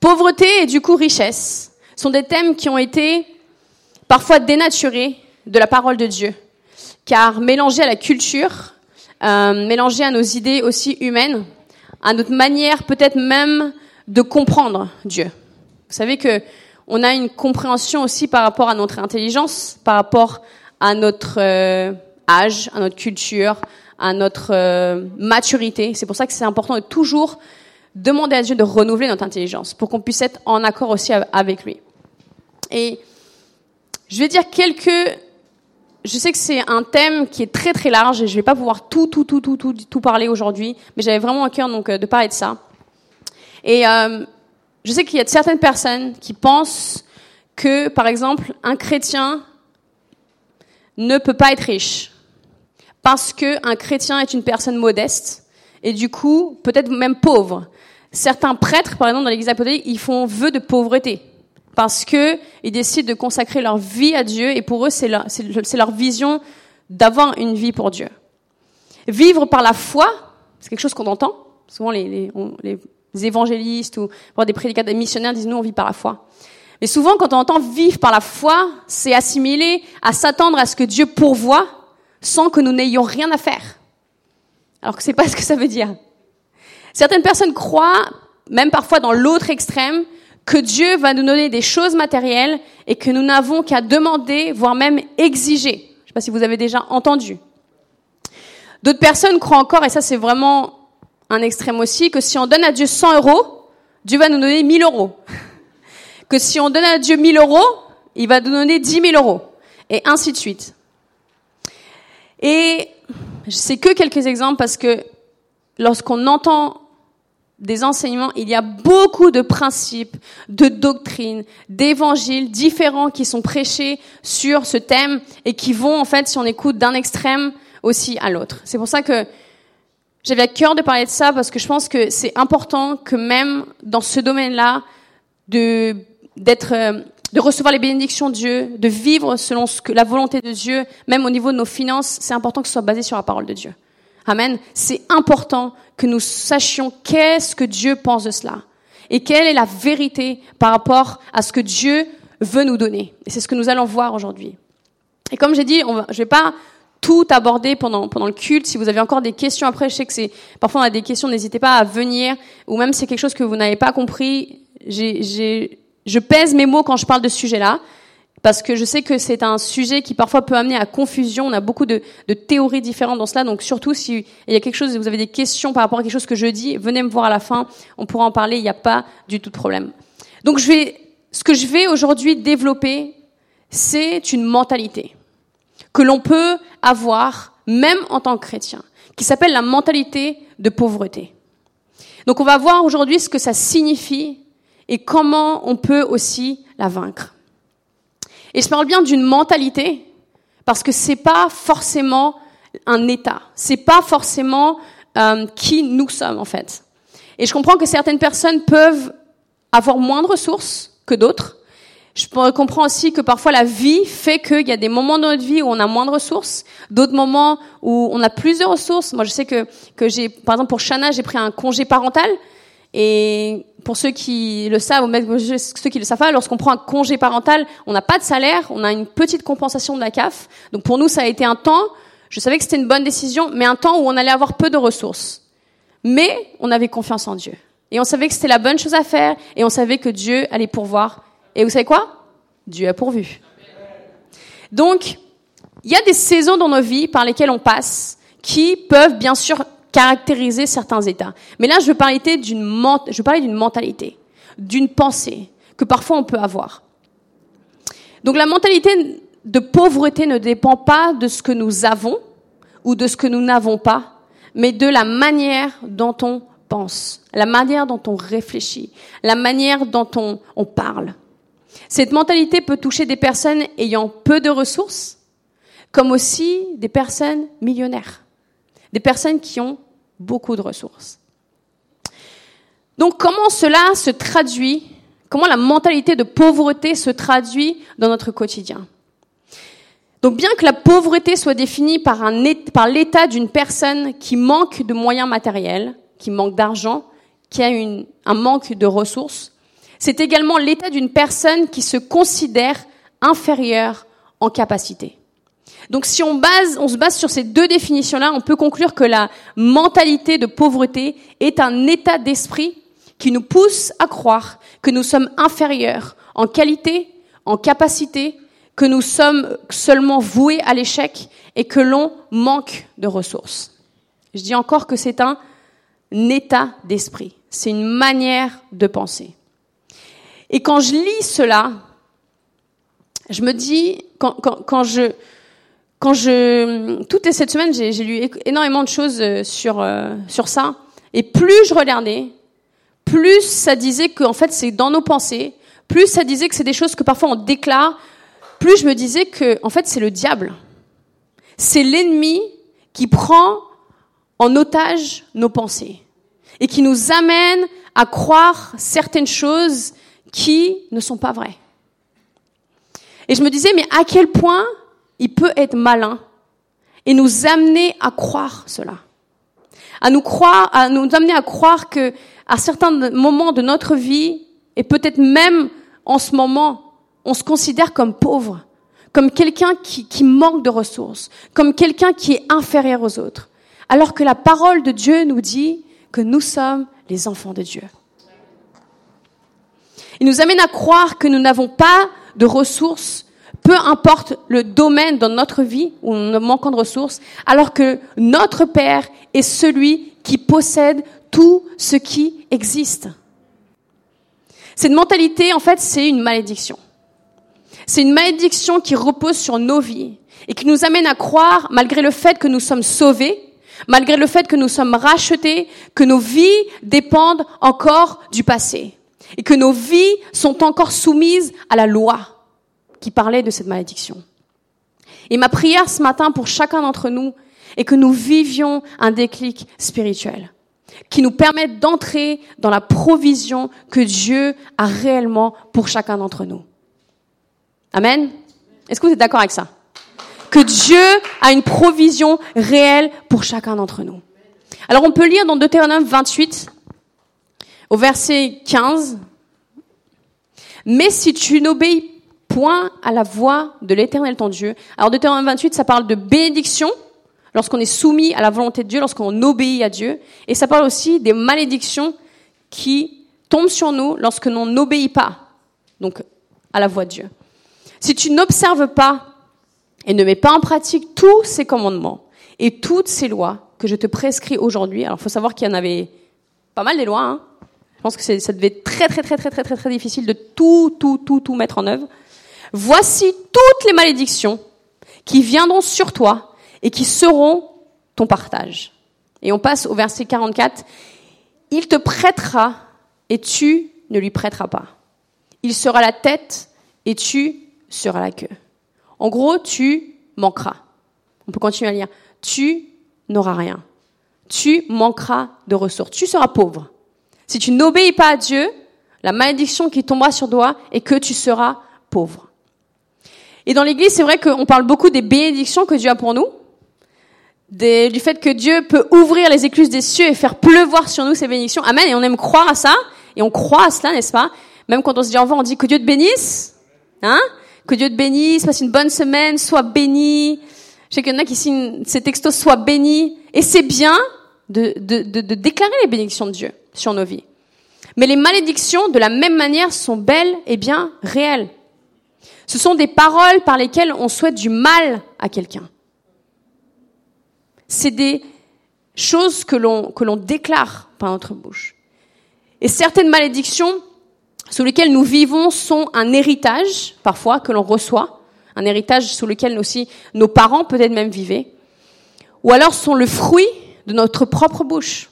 Pauvreté et du coup richesse sont des thèmes qui ont été parfois dénaturés de la parole de Dieu, car mélangés à la culture, euh, mélangés à nos idées aussi humaines, à notre manière peut-être même de comprendre Dieu. Vous savez que on a une compréhension aussi par rapport à notre intelligence, par rapport à notre euh, âge, à notre culture, à notre euh, maturité. C'est pour ça que c'est important de toujours demander à Dieu de renouveler notre intelligence pour qu'on puisse être en accord aussi avec lui. Et je vais dire quelques je sais que c'est un thème qui est très très large et je vais pas pouvoir tout tout tout tout tout tout parler aujourd'hui, mais j'avais vraiment à cœur donc euh, de parler de ça. Et euh, je sais qu'il y a certaines personnes qui pensent que par exemple un chrétien ne peut pas être riche parce que un chrétien est une personne modeste et du coup peut-être même pauvre. Certains prêtres par exemple dans l'église apostolique, ils font vœu de pauvreté parce que ils décident de consacrer leur vie à Dieu et pour eux c'est leur, vision d'avoir une vie pour Dieu. Vivre par la foi, c'est quelque chose qu'on entend. Souvent les, évangélistes ou des prédicateurs, des missionnaires disent nous on vit par la foi. Mais souvent quand on entend vivre par la foi, c'est assimilé à s'attendre à ce que Dieu pourvoit sans que nous n'ayons rien à faire. Alors que c'est pas ce que ça veut dire. Certaines personnes croient, même parfois dans l'autre extrême, que Dieu va nous donner des choses matérielles et que nous n'avons qu'à demander, voire même exiger. Je ne sais pas si vous avez déjà entendu. D'autres personnes croient encore, et ça c'est vraiment un extrême aussi, que si on donne à Dieu 100 euros, Dieu va nous donner 1000 euros. Que si on donne à Dieu 1000 euros, il va nous donner 10 000 euros. Et ainsi de suite. Et c'est que quelques exemples parce que lorsqu'on entend des enseignements, il y a beaucoup de principes, de doctrines, d'évangiles différents qui sont prêchés sur ce thème et qui vont, en fait, si on écoute d'un extrême aussi à l'autre. C'est pour ça que j'avais à cœur de parler de ça parce que je pense que c'est important que même dans ce domaine-là, de, d'être, euh, de recevoir les bénédictions de Dieu, de vivre selon la volonté de Dieu, même au niveau de nos finances, c'est important que ce soit basé sur la parole de Dieu. Amen. C'est important que nous sachions qu'est-ce que Dieu pense de cela et quelle est la vérité par rapport à ce que Dieu veut nous donner. Et c'est ce que nous allons voir aujourd'hui. Et comme j'ai dit, on va, je vais pas tout aborder pendant pendant le culte. Si vous avez encore des questions après, je sais que c'est parfois on a des questions, n'hésitez pas à venir. Ou même si c'est quelque chose que vous n'avez pas compris, je pèse mes mots quand je parle de ce sujet-là parce que je sais que c'est un sujet qui parfois peut amener à confusion. On a beaucoup de, théories différentes dans cela, donc surtout si y a quelque chose, vous avez des questions par rapport à quelque chose que je dis, venez me voir à la fin, on pourra en parler. Il n'y a pas du tout de problème. Donc je vais, ce que je vais aujourd'hui développer, c'est une mentalité que l'on peut avoir même en tant que chrétien, qui s'appelle la mentalité de pauvreté. Donc on va voir aujourd'hui ce que ça signifie et comment on peut aussi la vaincre. Et je parle bien d'une mentalité parce que c'est pas forcément un état, c'est pas forcément euh, qui nous sommes en fait. Et je comprends que certaines personnes peuvent avoir moins de ressources que d'autres. Je comprends aussi que parfois la vie fait qu'il y a des moments dans notre vie où on a moins de ressources, d'autres moments où on a plus de ressources. Moi, je sais que que j'ai, par exemple, pour Shana, j'ai pris un congé parental et pour ceux qui le savent, ou ceux qui le savent pas, lorsqu'on prend un congé parental, on n'a pas de salaire, on a une petite compensation de la CAF. Donc pour nous, ça a été un temps, je savais que c'était une bonne décision, mais un temps où on allait avoir peu de ressources. Mais on avait confiance en Dieu. Et on savait que c'était la bonne chose à faire, et on savait que Dieu allait pourvoir. Et vous savez quoi? Dieu a pourvu. Donc, il y a des saisons dans nos vies par lesquelles on passe qui peuvent bien sûr caractériser certains états. Mais là, je veux parler d'une, je parler d'une mentalité, d'une pensée que parfois on peut avoir. Donc la mentalité de pauvreté ne dépend pas de ce que nous avons ou de ce que nous n'avons pas, mais de la manière dont on pense, la manière dont on réfléchit, la manière dont on, on parle. Cette mentalité peut toucher des personnes ayant peu de ressources, comme aussi des personnes millionnaires. Des personnes qui ont beaucoup de ressources. Donc comment cela se traduit Comment la mentalité de pauvreté se traduit dans notre quotidien? Donc bien que la pauvreté soit définie par, l'état d'une personne qui manque de moyens matériels, qui manque d'argent, qui a un manque de ressources, C'est également l'état d'une personne qui se considère inférieure en capacité. Donc si on, se base sur ces deux définitions-là, on peut conclure que la mentalité de pauvreté est un état d'esprit qui nous pousse à croire que nous sommes inférieurs en qualité, en capacité, que nous sommes seulement voués à l'échec et que l'on manque de ressources. Je dis encore que c'est un état d'esprit, c'est une manière de penser. Et quand je lis cela, je me dis, quand je, quand je, toute cette semaine, j'ai lu énormément de choses euh, sur euh, sur ça. Et plus je regardais, plus ça disait qu'en fait c'est dans nos pensées. Plus ça disait que c'est des choses que parfois on déclare. Plus je me disais que en fait c'est le diable. C'est l'ennemi qui prend en otage nos pensées et qui nous amène à croire certaines choses qui ne sont pas vraies. Et je me disais, mais à quel point il peut être malin et nous amener à croire cela. À nous croire, à nous amener à croire que, à certains moments de notre vie, et peut-être même en ce moment, on se considère comme pauvre, comme quelqu'un qui, qui manque de ressources, comme quelqu'un qui est inférieur aux autres. Alors que la parole de Dieu nous dit que nous sommes les enfants de Dieu. Il nous amène à croire que nous n'avons pas de ressources peu importe le domaine dans notre vie où nous manquons de ressources, alors que notre Père est celui qui possède tout ce qui existe. Cette mentalité, en fait, c'est une malédiction. C'est une malédiction qui repose sur nos vies et qui nous amène à croire, malgré le fait que nous sommes sauvés, malgré le fait que nous sommes rachetés, que nos vies dépendent encore du passé et que nos vies sont encore soumises à la loi qui parlait de cette malédiction. Et ma prière ce matin pour chacun d'entre nous est que nous vivions un déclic spirituel qui nous permette d'entrer dans la provision que Dieu a réellement pour chacun d'entre nous. Amen. Est-ce que vous êtes d'accord avec ça? Que Dieu a une provision réelle pour chacun d'entre nous. Alors on peut lire dans Deutéronome 28 au verset 15 Mais si tu n'obéis point à la voix de l'éternel ton Dieu. Alors Deutéronome 28, ça parle de bénédiction lorsqu'on est soumis à la volonté de Dieu, lorsqu'on obéit à Dieu. Et ça parle aussi des malédictions qui tombent sur nous lorsque l'on n'obéit pas, donc à la voix de Dieu. Si tu n'observes pas et ne mets pas en pratique tous ces commandements et toutes ces lois que je te prescris aujourd'hui, alors faut savoir qu'il y en avait pas mal des lois, hein. je pense que ça devait être très très très très très très très difficile de tout tout tout tout mettre en œuvre. Voici toutes les malédictions qui viendront sur toi et qui seront ton partage. Et on passe au verset 44. Il te prêtera et tu ne lui prêteras pas. Il sera la tête et tu seras la queue. En gros, tu manqueras. On peut continuer à lire. Tu n'auras rien. Tu manqueras de ressources. Tu seras pauvre. Si tu n'obéis pas à Dieu, la malédiction qui tombera sur toi est que tu seras pauvre. Et dans l'Église, c'est vrai qu'on parle beaucoup des bénédictions que Dieu a pour nous, du fait que Dieu peut ouvrir les écluses des cieux et faire pleuvoir sur nous ces bénédictions. Amen. Et on aime croire à ça, et on croit à cela, n'est-ce pas? Même quand on se dit au revoir, on dit que Dieu te bénisse, hein? Que Dieu te bénisse, passe une bonne semaine, sois béni. Je sais qu'il y en a qui signent ces textos, sois béni. Et c'est bien de, de, de, de déclarer les bénédictions de Dieu sur nos vies. Mais les malédictions, de la même manière, sont belles et bien réelles. Ce sont des paroles par lesquelles on souhaite du mal à quelqu'un. C'est des choses que l'on, que l'on déclare par notre bouche. Et certaines malédictions sous lesquelles nous vivons sont un héritage, parfois, que l'on reçoit, un héritage sous lequel aussi nos parents peut-être même vivaient, ou alors sont le fruit de notre propre bouche.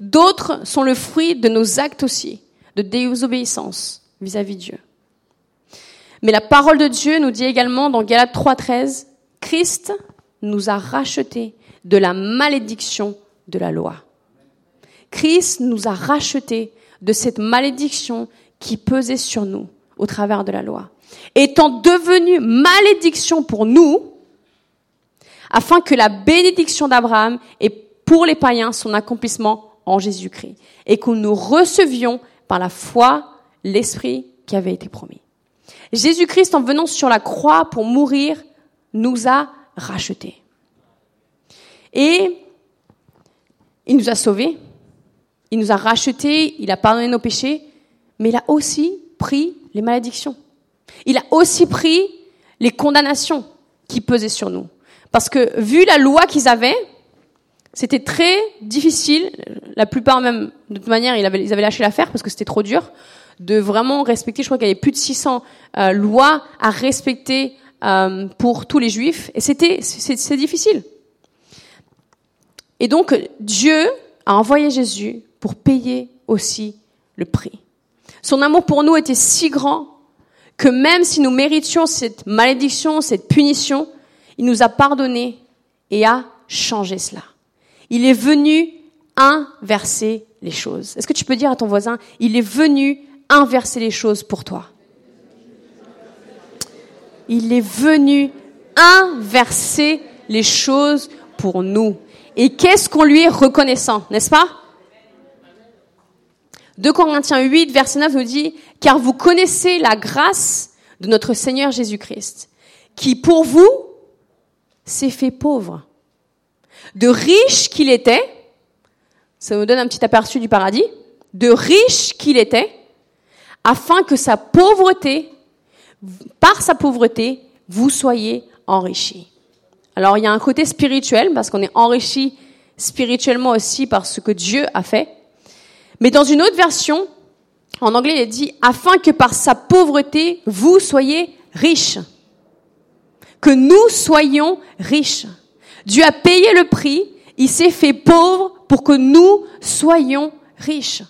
D'autres sont le fruit de nos actes aussi, de désobéissance vis-à-vis Dieu. Mais la parole de Dieu nous dit également dans Galates 3.13, Christ nous a rachetés de la malédiction de la loi. Christ nous a rachetés de cette malédiction qui pesait sur nous au travers de la loi. Étant devenu malédiction pour nous, afin que la bénédiction d'Abraham ait pour les païens son accomplissement en Jésus-Christ et que nous recevions par la foi l'Esprit qui avait été promis. Jésus-Christ, en venant sur la croix pour mourir, nous a rachetés. Et il nous a sauvés, il nous a rachetés, il a pardonné nos péchés, mais il a aussi pris les malédictions. Il a aussi pris les condamnations qui pesaient sur nous. Parce que vu la loi qu'ils avaient, c'était très difficile, la plupart même, de toute manière, ils avaient, avaient lâché l'affaire parce que c'était trop dur, de vraiment respecter, je crois qu'il y avait plus de 600 euh, lois à respecter euh, pour tous les juifs, et c'était, c'est difficile. Et donc, Dieu a envoyé Jésus pour payer aussi le prix. Son amour pour nous était si grand que même si nous méritions cette malédiction, cette punition, il nous a pardonné et a changé cela. Il est venu inverser les choses. Est-ce que tu peux dire à ton voisin, il est venu inverser les choses pour toi Il est venu inverser les choses pour nous. Et qu'est-ce qu'on lui est reconnaissant, n'est-ce pas? 2 Corinthiens 8, verset 9 nous dit, car vous connaissez la grâce de notre Seigneur Jésus-Christ, qui pour vous s'est fait pauvre. De riche qu'il était, ça nous donne un petit aperçu du paradis, de riche qu'il était, afin que sa pauvreté, par sa pauvreté, vous soyez enrichis. Alors il y a un côté spirituel, parce qu'on est enrichi spirituellement aussi par ce que Dieu a fait. Mais dans une autre version, en anglais, il dit, afin que par sa pauvreté, vous soyez riches. Que nous soyons riches. Dieu a payé le prix, il s'est fait pauvre pour que nous soyons riches.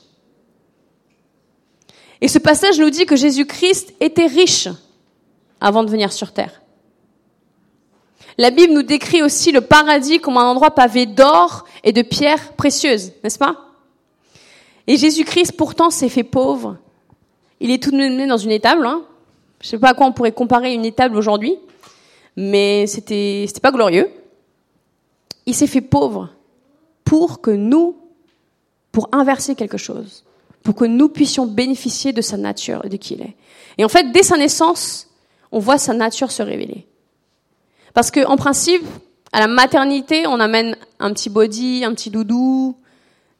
Et ce passage nous dit que Jésus-Christ était riche avant de venir sur terre. La Bible nous décrit aussi le paradis comme un endroit pavé d'or et de pierres précieuses, n'est-ce pas? Et Jésus-Christ pourtant s'est fait pauvre. Il est tout de même dans une étable. Hein. Je ne sais pas à quoi on pourrait comparer une étable aujourd'hui, mais c'était c'était pas glorieux. Il s'est fait pauvre pour que nous, pour inverser quelque chose, pour que nous puissions bénéficier de sa nature de qui il est. Et en fait, dès sa naissance, on voit sa nature se révéler. Parce que en principe, à la maternité, on amène un petit body, un petit doudou,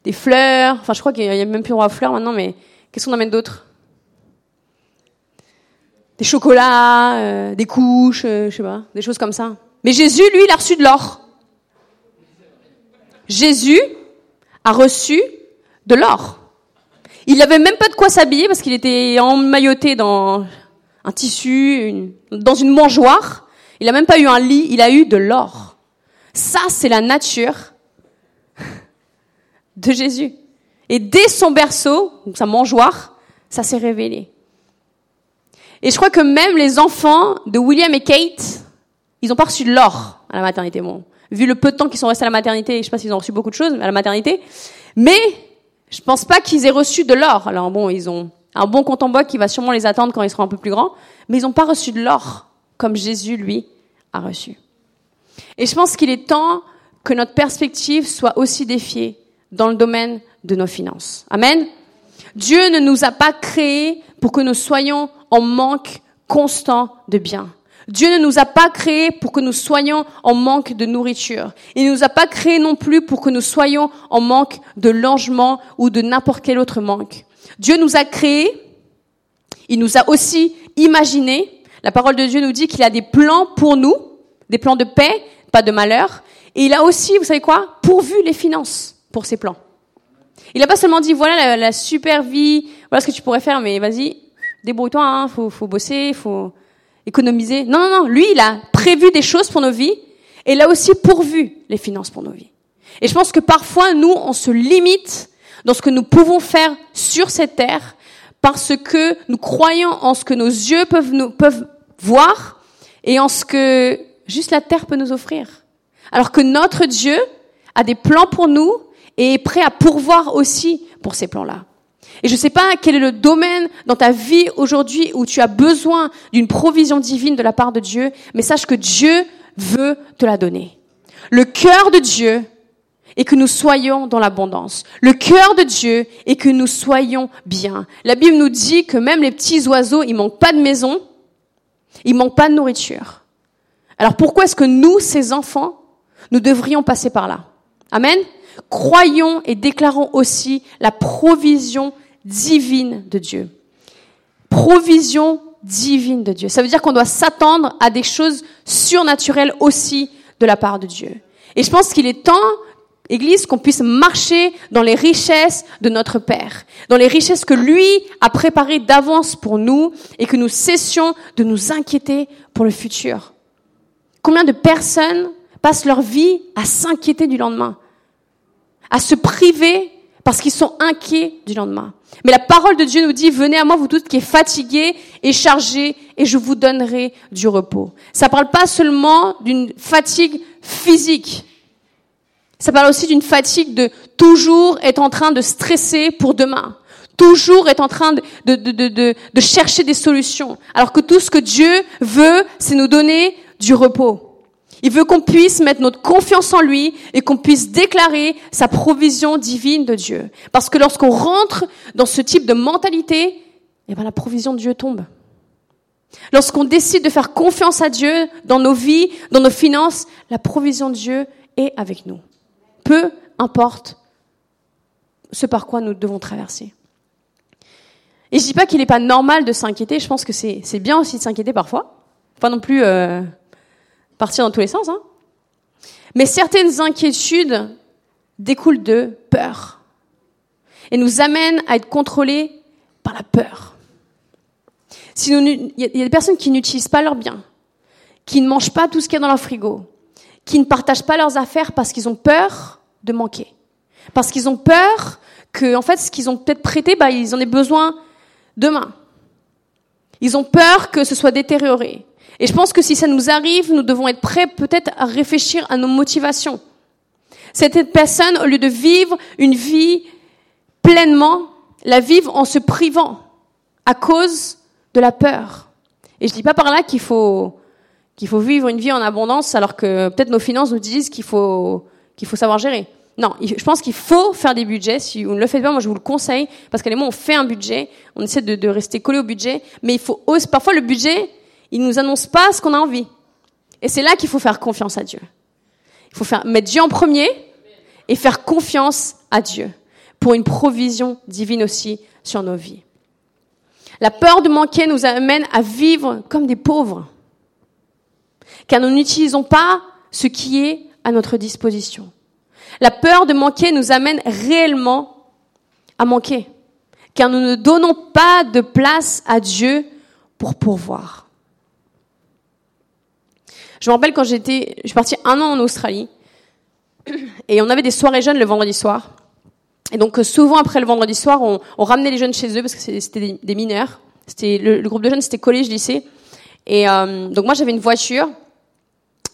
des fleurs. Enfin, je crois qu'il y a même plus aux fleurs maintenant, mais qu'est-ce qu'on amène d'autre? Des chocolats, euh, des couches, euh, je sais pas, des choses comme ça. Mais Jésus, lui, il a reçu de l'or. Jésus a reçu de l'or. Il n'avait même pas de quoi s'habiller parce qu'il était emmailloté dans un tissu, dans une mangeoire. Il n'a même pas eu un lit, il a eu de l'or. Ça, c'est la nature de Jésus. Et dès son berceau, sa mangeoire, ça s'est révélé. Et je crois que même les enfants de William et Kate, ils ont pas reçu de l'or à la maternité. Bon, vu le peu de temps qu'ils sont restés à la maternité, je sais pas s'ils ont reçu beaucoup de choses à la maternité, mais je pense pas qu'ils aient reçu de l'or. Alors bon, ils ont un bon compte en bois qui va sûrement les attendre quand ils seront un peu plus grands, mais ils n'ont pas reçu de l'or comme Jésus, lui, a reçu. Et je pense qu'il est temps que notre perspective soit aussi défiée dans le domaine de nos finances. Amen. Dieu ne nous a pas créés pour que nous soyons en manque constant de biens. Dieu ne nous a pas créés pour que nous soyons en manque de nourriture. Il ne nous a pas créés non plus pour que nous soyons en manque de logement ou de n'importe quel autre manque. Dieu nous a créés, il nous a aussi imaginés la parole de Dieu nous dit qu'il a des plans pour nous, des plans de paix, pas de malheur. Et il a aussi, vous savez quoi, pourvu les finances pour ces plans. Il n'a pas seulement dit, voilà la, super vie, voilà ce que tu pourrais faire, mais vas-y, débrouille-toi, hein, faut, faut bosser, faut économiser. Non, non, non, lui, il a prévu des choses pour nos vies, et il a aussi pourvu les finances pour nos vies. Et je pense que parfois, nous, on se limite dans ce que nous pouvons faire sur cette terre, parce que nous croyons en ce que nos yeux peuvent, peuvent voir et en ce que juste la terre peut nous offrir. Alors que notre Dieu a des plans pour nous et est prêt à pourvoir aussi pour ces plans-là. Et je ne sais pas quel est le domaine dans ta vie aujourd'hui où tu as besoin d'une provision divine de la part de Dieu, mais sache que Dieu veut te la donner. Le cœur de Dieu et que nous soyons dans l'abondance. Le cœur de Dieu est que nous soyons bien. La Bible nous dit que même les petits oiseaux, ils manquent pas de maison, ils manquent pas de nourriture. Alors pourquoi est-ce que nous, ces enfants, nous devrions passer par là? Amen? Croyons et déclarons aussi la provision divine de Dieu. Provision divine de Dieu. Ça veut dire qu'on doit s'attendre à des choses surnaturelles aussi de la part de Dieu. Et je pense qu'il est temps, Église, qu'on puisse marcher dans les richesses de notre Père, dans les richesses que lui a préparées d'avance pour nous et que nous cessions de nous inquiéter pour le futur. Combien de personnes passent leur vie à s'inquiéter du lendemain, à se priver parce qu'ils sont inquiets du lendemain. Mais la parole de Dieu nous dit, venez à moi, vous tous qui êtes fatigués et chargés, et je vous donnerai du repos. Ça parle pas seulement d'une fatigue physique. Ça parle aussi d'une fatigue de toujours être en train de stresser pour demain. Toujours être en train de, de, de, de, de chercher des solutions. Alors que tout ce que Dieu veut, c'est nous donner du repos. Il veut qu'on puisse mettre notre confiance en lui et qu'on puisse déclarer sa provision divine de Dieu. Parce que lorsqu'on rentre dans ce type de mentalité, eh ben la provision de Dieu tombe. Lorsqu'on décide de faire confiance à Dieu dans nos vies, dans nos finances, la provision de Dieu est avec nous. Peu importe ce par quoi nous devons traverser. Et je dis pas qu'il n'est pas normal de s'inquiéter, je pense que c'est bien aussi de s'inquiéter parfois. Pas non plus euh, partir dans tous les sens. Hein. Mais certaines inquiétudes découlent de peur et nous amènent à être contrôlés par la peur. Si il y a des personnes qui n'utilisent pas leurs biens, qui ne mangent pas tout ce qu'il y a dans leur frigo, qui ne partagent pas leurs affaires parce qu'ils ont peur de manquer, parce qu'ils ont peur que, en fait, ce qu'ils ont peut-être prêté, bah, ils en aient besoin demain. Ils ont peur que ce soit détérioré. Et je pense que si ça nous arrive, nous devons être prêts peut-être à réfléchir à nos motivations. Cette personne, au lieu de vivre une vie pleinement, la vivre en se privant à cause de la peur. Et je dis pas par là qu'il faut qu'il faut vivre une vie en abondance alors que peut-être nos finances nous disent qu'il faut qu'il faut savoir gérer. Non, je pense qu'il faut faire des budgets. Si vous ne le faites pas, moi je vous le conseille parce qu'à les on fait un budget, on essaie de, de, rester collé au budget, mais il faut aussi, parfois le budget, il nous annonce pas ce qu'on a envie. Et c'est là qu'il faut faire confiance à Dieu. Il faut mettre Dieu en premier et faire confiance à Dieu pour une provision divine aussi sur nos vies. La peur de manquer nous amène à vivre comme des pauvres, car nous n'utilisons pas ce qui est à notre disposition. La peur de manquer nous amène réellement à manquer, car nous ne donnons pas de place à Dieu pour pourvoir. Je me rappelle quand j'étais, je suis partie un an en Australie, et on avait des soirées jeunes le vendredi soir. Et donc euh, souvent après le vendredi soir, on, ramenait les jeunes chez eux parce que c'était des, mineurs. C'était le, groupe de jeunes, c'était collège, lycée. Et euh, donc moi j'avais une voiture.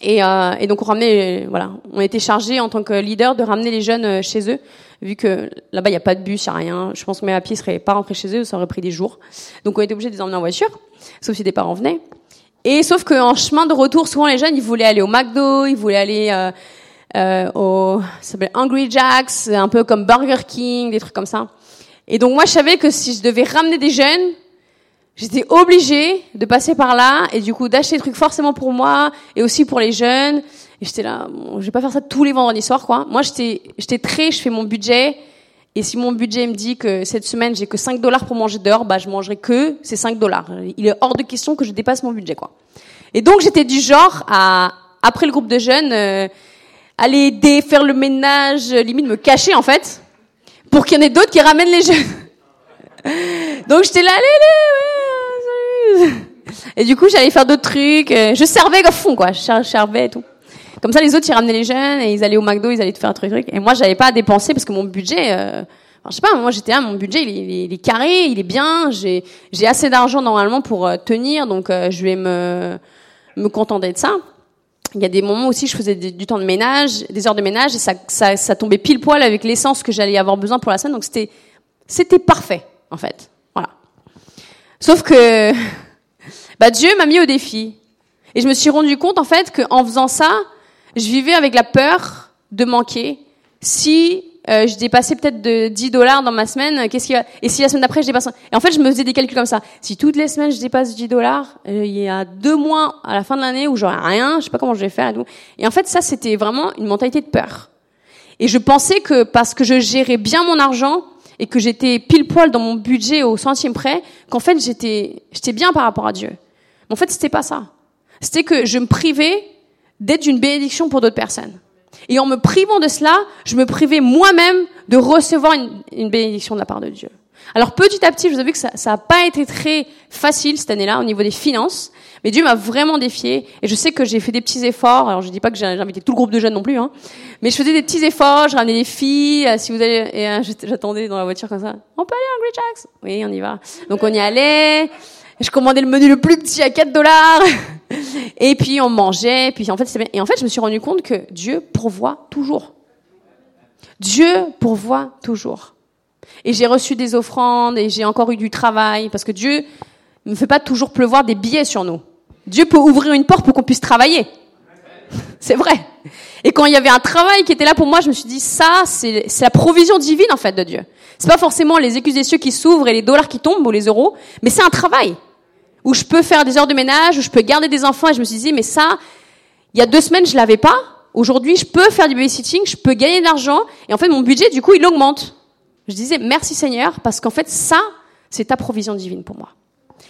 Et, euh, et, donc on ramenait, voilà, on était chargé en tant que leader de ramener les jeunes euh, chez eux, vu que là-bas il n'y a pas de bus, il n'y a rien. Je pense que mes papiers seraient pas rentrés chez eux, ça aurait pris des jours. Donc on était obligé de les emmener en voiture, sauf si des parents venaient. Et sauf qu'en chemin de retour, souvent les jeunes, ils voulaient aller au McDo, ils voulaient aller euh, euh, au, ça s'appelle Hungry Jacks, un peu comme Burger King, des trucs comme ça. Et donc moi, je savais que si je devais ramener des jeunes, j'étais obligée de passer par là et du coup d'acheter des trucs forcément pour moi et aussi pour les jeunes. Et j'étais là, bon, je vais pas faire ça tous les vendredis soirs, quoi. Moi, j'étais, j'étais très, je fais mon budget. Et si mon budget me dit que cette semaine j'ai que 5 dollars pour manger dehors, bah je mangerai que ces 5 dollars. Il est hors de question que je dépasse mon budget quoi. Et donc j'étais du genre à après le groupe de jeunes euh, aller aider, faire le ménage, limite me cacher en fait pour qu'il y en ait d'autres qui ramènent les jeunes. donc j'étais là allez, allez, ouais, Et du coup j'allais faire d'autres trucs, euh, je servais à fond quoi, je servais et tout. Comme ça, les autres, ils ramenaient les jeunes et ils allaient au McDo, ils allaient te faire un truc, truc. Et moi, j'avais pas à dépenser parce que mon budget, euh, enfin, je sais pas, moi, j'étais là, mon budget, il est, il est, carré, il est bien, j'ai, j'ai assez d'argent normalement pour euh, tenir, donc euh, je vais me, me contenter de ça. Il y a des moments aussi, je faisais du temps de ménage, des heures de ménage, et ça, ça, ça tombait pile poil avec l'essence que j'allais avoir besoin pour la scène, donc c'était, c'était parfait, en fait. Voilà. Sauf que, bah, Dieu m'a mis au défi. Et je me suis rendu compte, en fait, qu'en faisant ça, je vivais avec la peur de manquer si euh, je dépassais peut-être de 10 dollars dans ma semaine, qu'est-ce qu'il va Et si la semaine d'après je dépasse Et en fait, je me faisais des calculs comme ça. Si toutes les semaines je dépasse 10 dollars, euh, il y a deux mois à la fin de l'année où j'aurai rien, je sais pas comment je vais faire et tout. Et en fait, ça c'était vraiment une mentalité de peur. Et je pensais que parce que je gérais bien mon argent et que j'étais pile poil dans mon budget au centime près, qu'en fait j'étais j'étais bien par rapport à Dieu. Mais en fait, c'était pas ça. C'était que je me privais d'être une bénédiction pour d'autres personnes. Et en me privant de cela, je me privais moi-même de recevoir une, bénédiction de la part de Dieu. Alors petit à petit, je vous avoue que ça n'a pas été très facile cette année-là au niveau des finances, mais Dieu m'a vraiment défié. Et je sais que j'ai fait des petits efforts. Alors je dis pas que j'ai invité tout le groupe de jeunes non plus, hein, mais je faisais des petits efforts. Je ramenais des filles. Euh, si vous allez, euh, j'attendais dans la voiture comme ça. On peut aller à Great Jacks? Oui, on y va. Donc on y allait. Je commandais le menu le plus petit à 4 dollars. Et puis on mangeait. Puis en fait. Et en fait, je me suis rendu compte que Dieu pourvoit toujours. Dieu pourvoit toujours. Et j'ai reçu des offrandes et j'ai encore eu du travail parce que Dieu ne fait pas toujours pleuvoir des billets sur nous. Dieu peut ouvrir une porte pour qu'on puisse travailler. C'est vrai. Et quand il y avait un travail qui était là pour moi, je me suis dit, ça, c'est la provision divine, en fait, de Dieu. C'est pas forcément les écus des cieux qui s'ouvrent et les dollars qui tombent ou les euros, mais c'est un travail. Où je peux faire des heures de ménage, où je peux garder des enfants, et je me suis dit, mais ça, il y a deux semaines, je l'avais pas. Aujourd'hui, je peux faire du babysitting, je peux gagner de l'argent, et en fait, mon budget, du coup, il augmente. Je disais, merci Seigneur, parce qu'en fait, ça, c'est ta provision divine pour moi.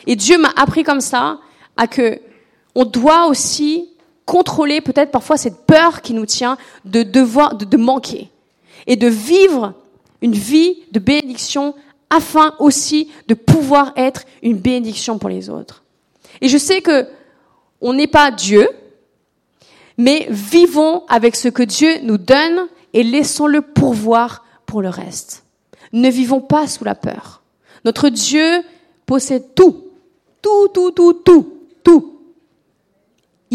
Et Dieu m'a appris comme ça à que on doit aussi contrôler peut-être parfois cette peur qui nous tient de devoir, de, manquer et de vivre une vie de bénédiction afin aussi de pouvoir être une bénédiction pour les autres. Et je sais que on n'est pas Dieu, mais vivons avec ce que Dieu nous donne et laissons-le pourvoir pour le reste. Ne vivons pas sous la peur. Notre Dieu possède tout, tout, tout, tout, tout, tout.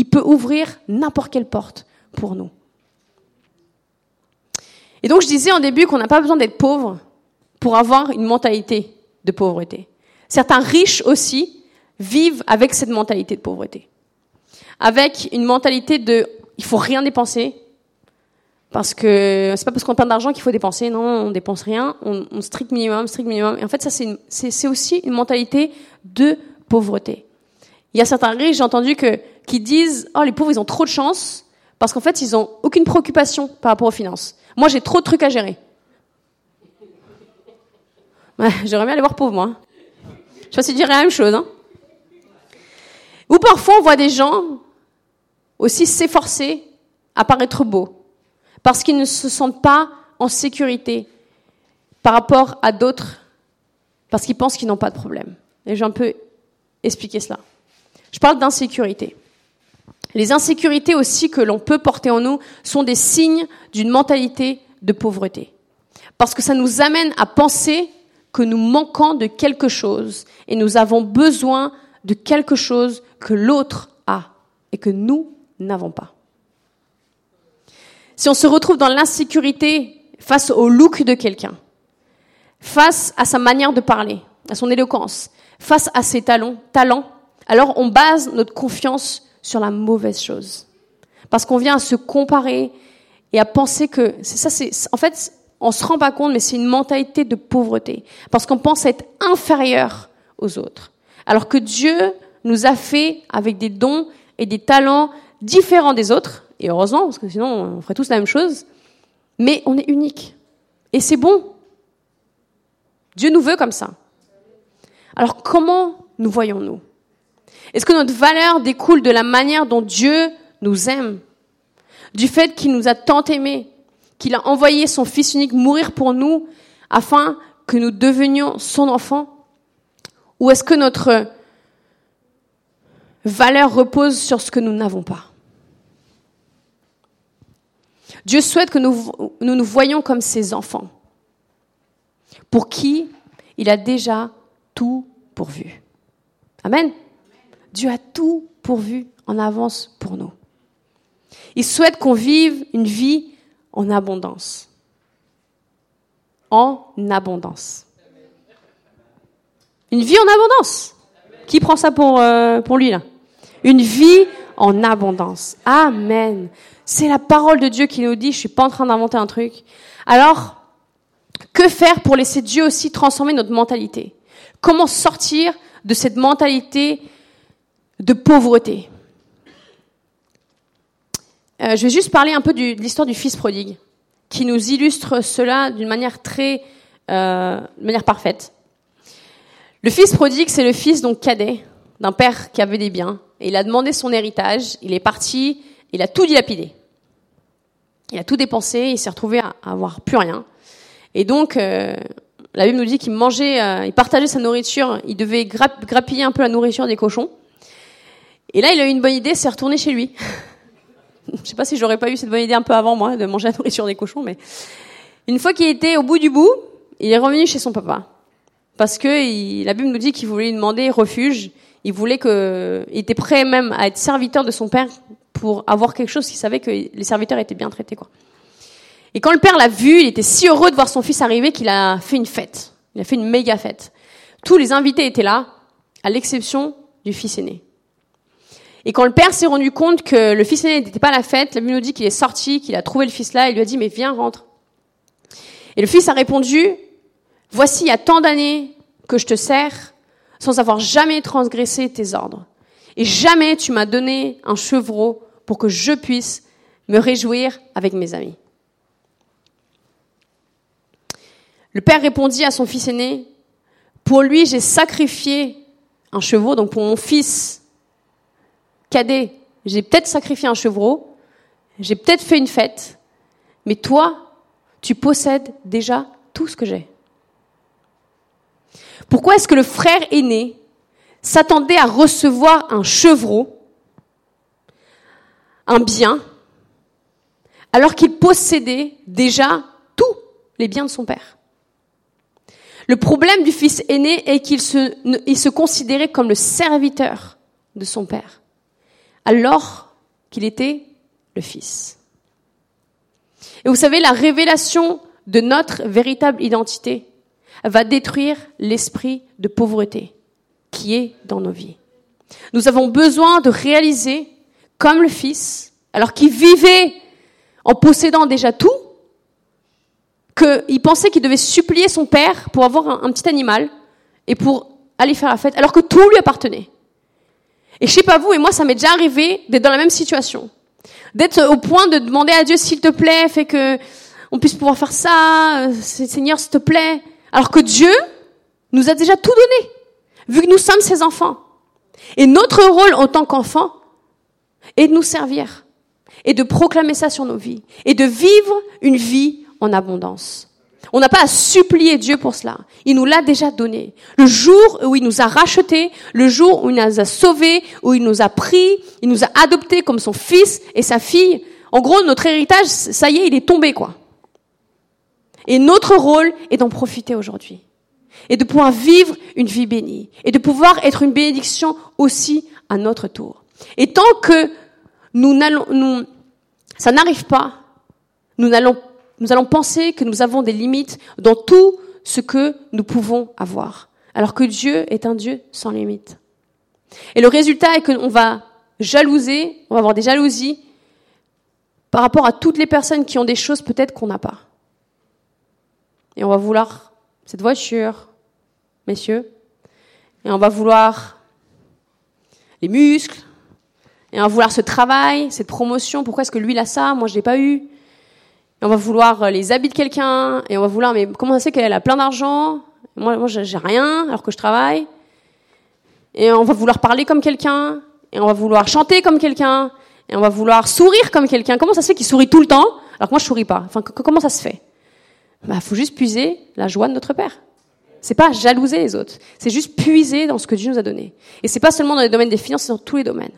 Il peut ouvrir n'importe quelle porte pour nous. Et donc je disais en début qu'on n'a pas besoin d'être pauvre pour avoir une mentalité de pauvreté. Certains riches aussi vivent avec cette mentalité de pauvreté. Avec une mentalité de il faut rien dépenser parce que c'est pas parce qu'on a plein d'argent qu'il faut dépenser, non, on dépense rien, on, strict minimum, strict minimum. Et en fait, ça c'est aussi une mentalité de pauvreté. Il y a certains riches, j'ai entendu que qui disent oh les pauvres ils ont trop de chance parce qu'en fait ils ont aucune préoccupation par rapport aux finances. Moi j'ai trop de trucs à gérer. J'aimerais bien aller voir pauvre moi. Je sais pas si dirais la même chose. Hein. Ou parfois on voit des gens aussi s'efforcer à paraître beaux parce qu'ils ne se sentent pas en sécurité par rapport à d'autres parce qu'ils pensent qu'ils n'ont pas de problème. Et j'ai un peu cela. Je parle d'insécurité. Les insécurités aussi que l'on peut porter en nous sont des signes d'une mentalité de pauvreté. Parce que ça nous amène à penser que nous manquons de quelque chose et nous avons besoin de quelque chose que l'autre a et que nous n'avons pas. Si on se retrouve dans l'insécurité face au look de quelqu'un, face à sa manière de parler, à son éloquence, face à ses talents, talents, alors on base notre confiance sur la mauvaise chose. Parce qu'on vient à se comparer et à penser que c'est ça, c'est en fait, on se rend pas compte, mais c'est une mentalité de pauvreté. Parce qu'on pense être inférieur aux autres. Alors que Dieu nous a fait avec des dons et des talents différents des autres. Et heureusement, parce que sinon, on ferait tous la même chose. Mais on est unique. Et c'est bon. Dieu nous veut comme ça. Alors comment nous voyons-nous? Est-ce que notre valeur découle de la manière dont Dieu nous aime? Du fait qu'il nous a tant aimés, qu'il a envoyé son Fils unique mourir pour nous afin que nous devenions son enfant? Ou est-ce que notre valeur repose sur ce que nous n'avons pas? Dieu souhaite que nous, nous nous voyions comme ses enfants, pour qui il a déjà tout pourvu. Amen. Dieu a tout pourvu en avance pour nous. Il souhaite qu'on vive une vie en abondance. En abondance. Une vie en abondance. Qui prend ça pour, euh, pour lui là? Une vie en abondance. Amen. C'est la parole de Dieu qui nous dit, je suis pas en train d'inventer un truc. Alors, que faire pour laisser Dieu aussi transformer notre mentalité? Comment sortir de cette mentalité de pauvreté euh, Je vais juste parler un peu de l'histoire du fils prodigue, qui nous illustre cela d'une manière très, euh, manière parfaite. Le fils prodigue, c'est le fils donc cadet d'un père qui avait des biens, et il a demandé son héritage. Il est parti, il a tout dilapidé. Il a tout dépensé, il s'est retrouvé à avoir plus rien. Et donc, euh, la Bible nous dit qu'il mangeait, euh, il partageait sa nourriture, il devait grappiller un peu la nourriture des cochons. Et là, il a eu une bonne idée, c'est retourner chez lui. Je sais pas si j'aurais pas eu cette bonne idée un peu avant moi de manger la nourriture des cochons, mais une fois qu'il était au bout du bout, il est revenu chez son papa parce que la Bible nous dit qu'il voulait lui demander refuge. Il voulait que, il était prêt même à être serviteur de son père pour avoir quelque chose. Il savait que les serviteurs étaient bien traités, quoi. Et quand le père l'a vu, il était si heureux de voir son fils arriver qu'il a fait une fête. Il a fait une méga fête. Tous les invités étaient là, à l'exception du fils aîné. Et quand le père s'est rendu compte que le fils aîné n'était pas à la fête, la Bible nous dit qu'il est sorti, qu'il a trouvé le fils là, et lui a dit, mais viens, rentre. Et le fils a répondu, voici, il y a tant d'années que je te sers, sans avoir jamais transgressé tes ordres. Et jamais tu m'as donné un chevreau pour que je puisse me réjouir avec mes amis. Le père répondit à son fils aîné, pour lui j'ai sacrifié un chevreau, donc pour mon fils cadet, j'ai peut-être sacrifié un chevreau, j'ai peut-être fait une fête, mais toi, tu possèdes déjà tout ce que j'ai. Pourquoi est-ce que le frère aîné s'attendait à recevoir un chevreau, un bien, alors qu'il possédait déjà tous les biens de son père? Le problème du fils aîné est qu'il se, considérait comme le serviteur de son père, alors qu'il était le fils. Et vous savez, la révélation de notre véritable identité va détruire l'esprit de pauvreté qui est dans nos vies. Nous avons besoin de réaliser, comme le Fils, alors qu'il vivait en possédant déjà tout, qu'il pensait qu'il devait supplier son père pour avoir un, petit animal et pour aller faire la fête, alors que tout lui appartenait. Et je sais pas vous, et moi ça m'est déjà arrivé d'être dans la même situation, d'être au point de demander à Dieu s'il te plaît, fait que on puisse pouvoir faire ça, euh, Seigneur s'il te plaît, alors que Dieu nous a déjà tout donné vu que nous sommes ses enfants. Et notre rôle en tant qu'enfants est de nous servir et de proclamer ça sur nos vies et de vivre une vie en abondance. On n'a pas à supplier Dieu pour cela. Il nous l'a déjà donné. Le jour où il nous a rachetés, le jour où il nous a sauvés, où il nous a pris, il nous a adoptés comme son fils et sa fille. En gros, notre héritage, ça y est, il est tombé, quoi. Et notre rôle est d'en profiter aujourd'hui et de pouvoir vivre une vie bénie et de pouvoir être une bénédiction aussi à notre tour. Et tant que nous n'allons, nous, ça n'arrive pas, nous allons, nous allons penser que nous avons des limites dans tout ce que nous pouvons avoir. Alors que Dieu est un Dieu sans limite. Et le résultat est qu'on va jalouser, on va avoir des jalousies par rapport à toutes les personnes qui ont des choses peut-être qu'on n'a pas. Et on va vouloir cette voiture, messieurs. Et on va vouloir les muscles. Et on va vouloir ce travail, cette promotion. Pourquoi est-ce que lui, il a ça? Moi, je l'ai pas eu. Et on va vouloir euh, les habits de quelqu'un. Et on va vouloir, mais comment ça se qu'elle a plein d'argent? Moi, moi, j'ai rien, alors que je travaille. Et on va vouloir parler comme quelqu'un. Et on va vouloir chanter comme quelqu'un. Et on va vouloir sourire comme quelqu'un. Comment ça se fait qu'il sourit tout le temps alors que moi, je souris pas? Enfin, comment ça se fait? Bah, faut juste puiser la joie de notre Père. C'est pas jalouser les autres. C'est juste puiser dans ce que Dieu nous a donné. Et c'est pas seulement dans les domaines des finances, c'est dans tous les domaines.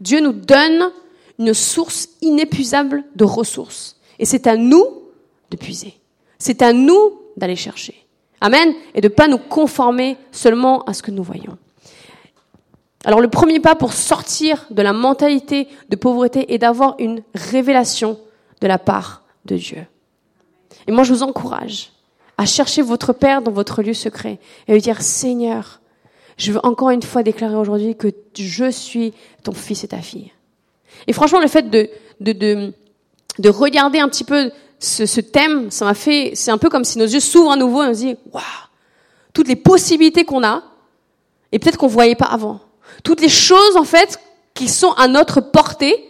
Dieu nous donne une source inépuisable de ressources. Et c'est à nous de puiser. C'est à nous d'aller chercher. Amen. Et de pas nous conformer seulement à ce que nous voyons. Alors le premier pas pour sortir de la mentalité de pauvreté est d'avoir une révélation de la part de Dieu. Et moi je vous encourage à chercher votre Père dans votre lieu secret et lui dire, Seigneur, je veux encore une fois déclarer aujourd'hui que je suis ton fils et ta fille. Et franchement, le fait de, de, de, de regarder un petit peu ce, thème, ça m'a fait, c'est un peu comme si nos yeux s'ouvrent à nouveau et on se dit, waouh, toutes les possibilités qu'on a, et peut-être qu'on voyait pas avant. Toutes les choses, en fait, qui sont à notre portée,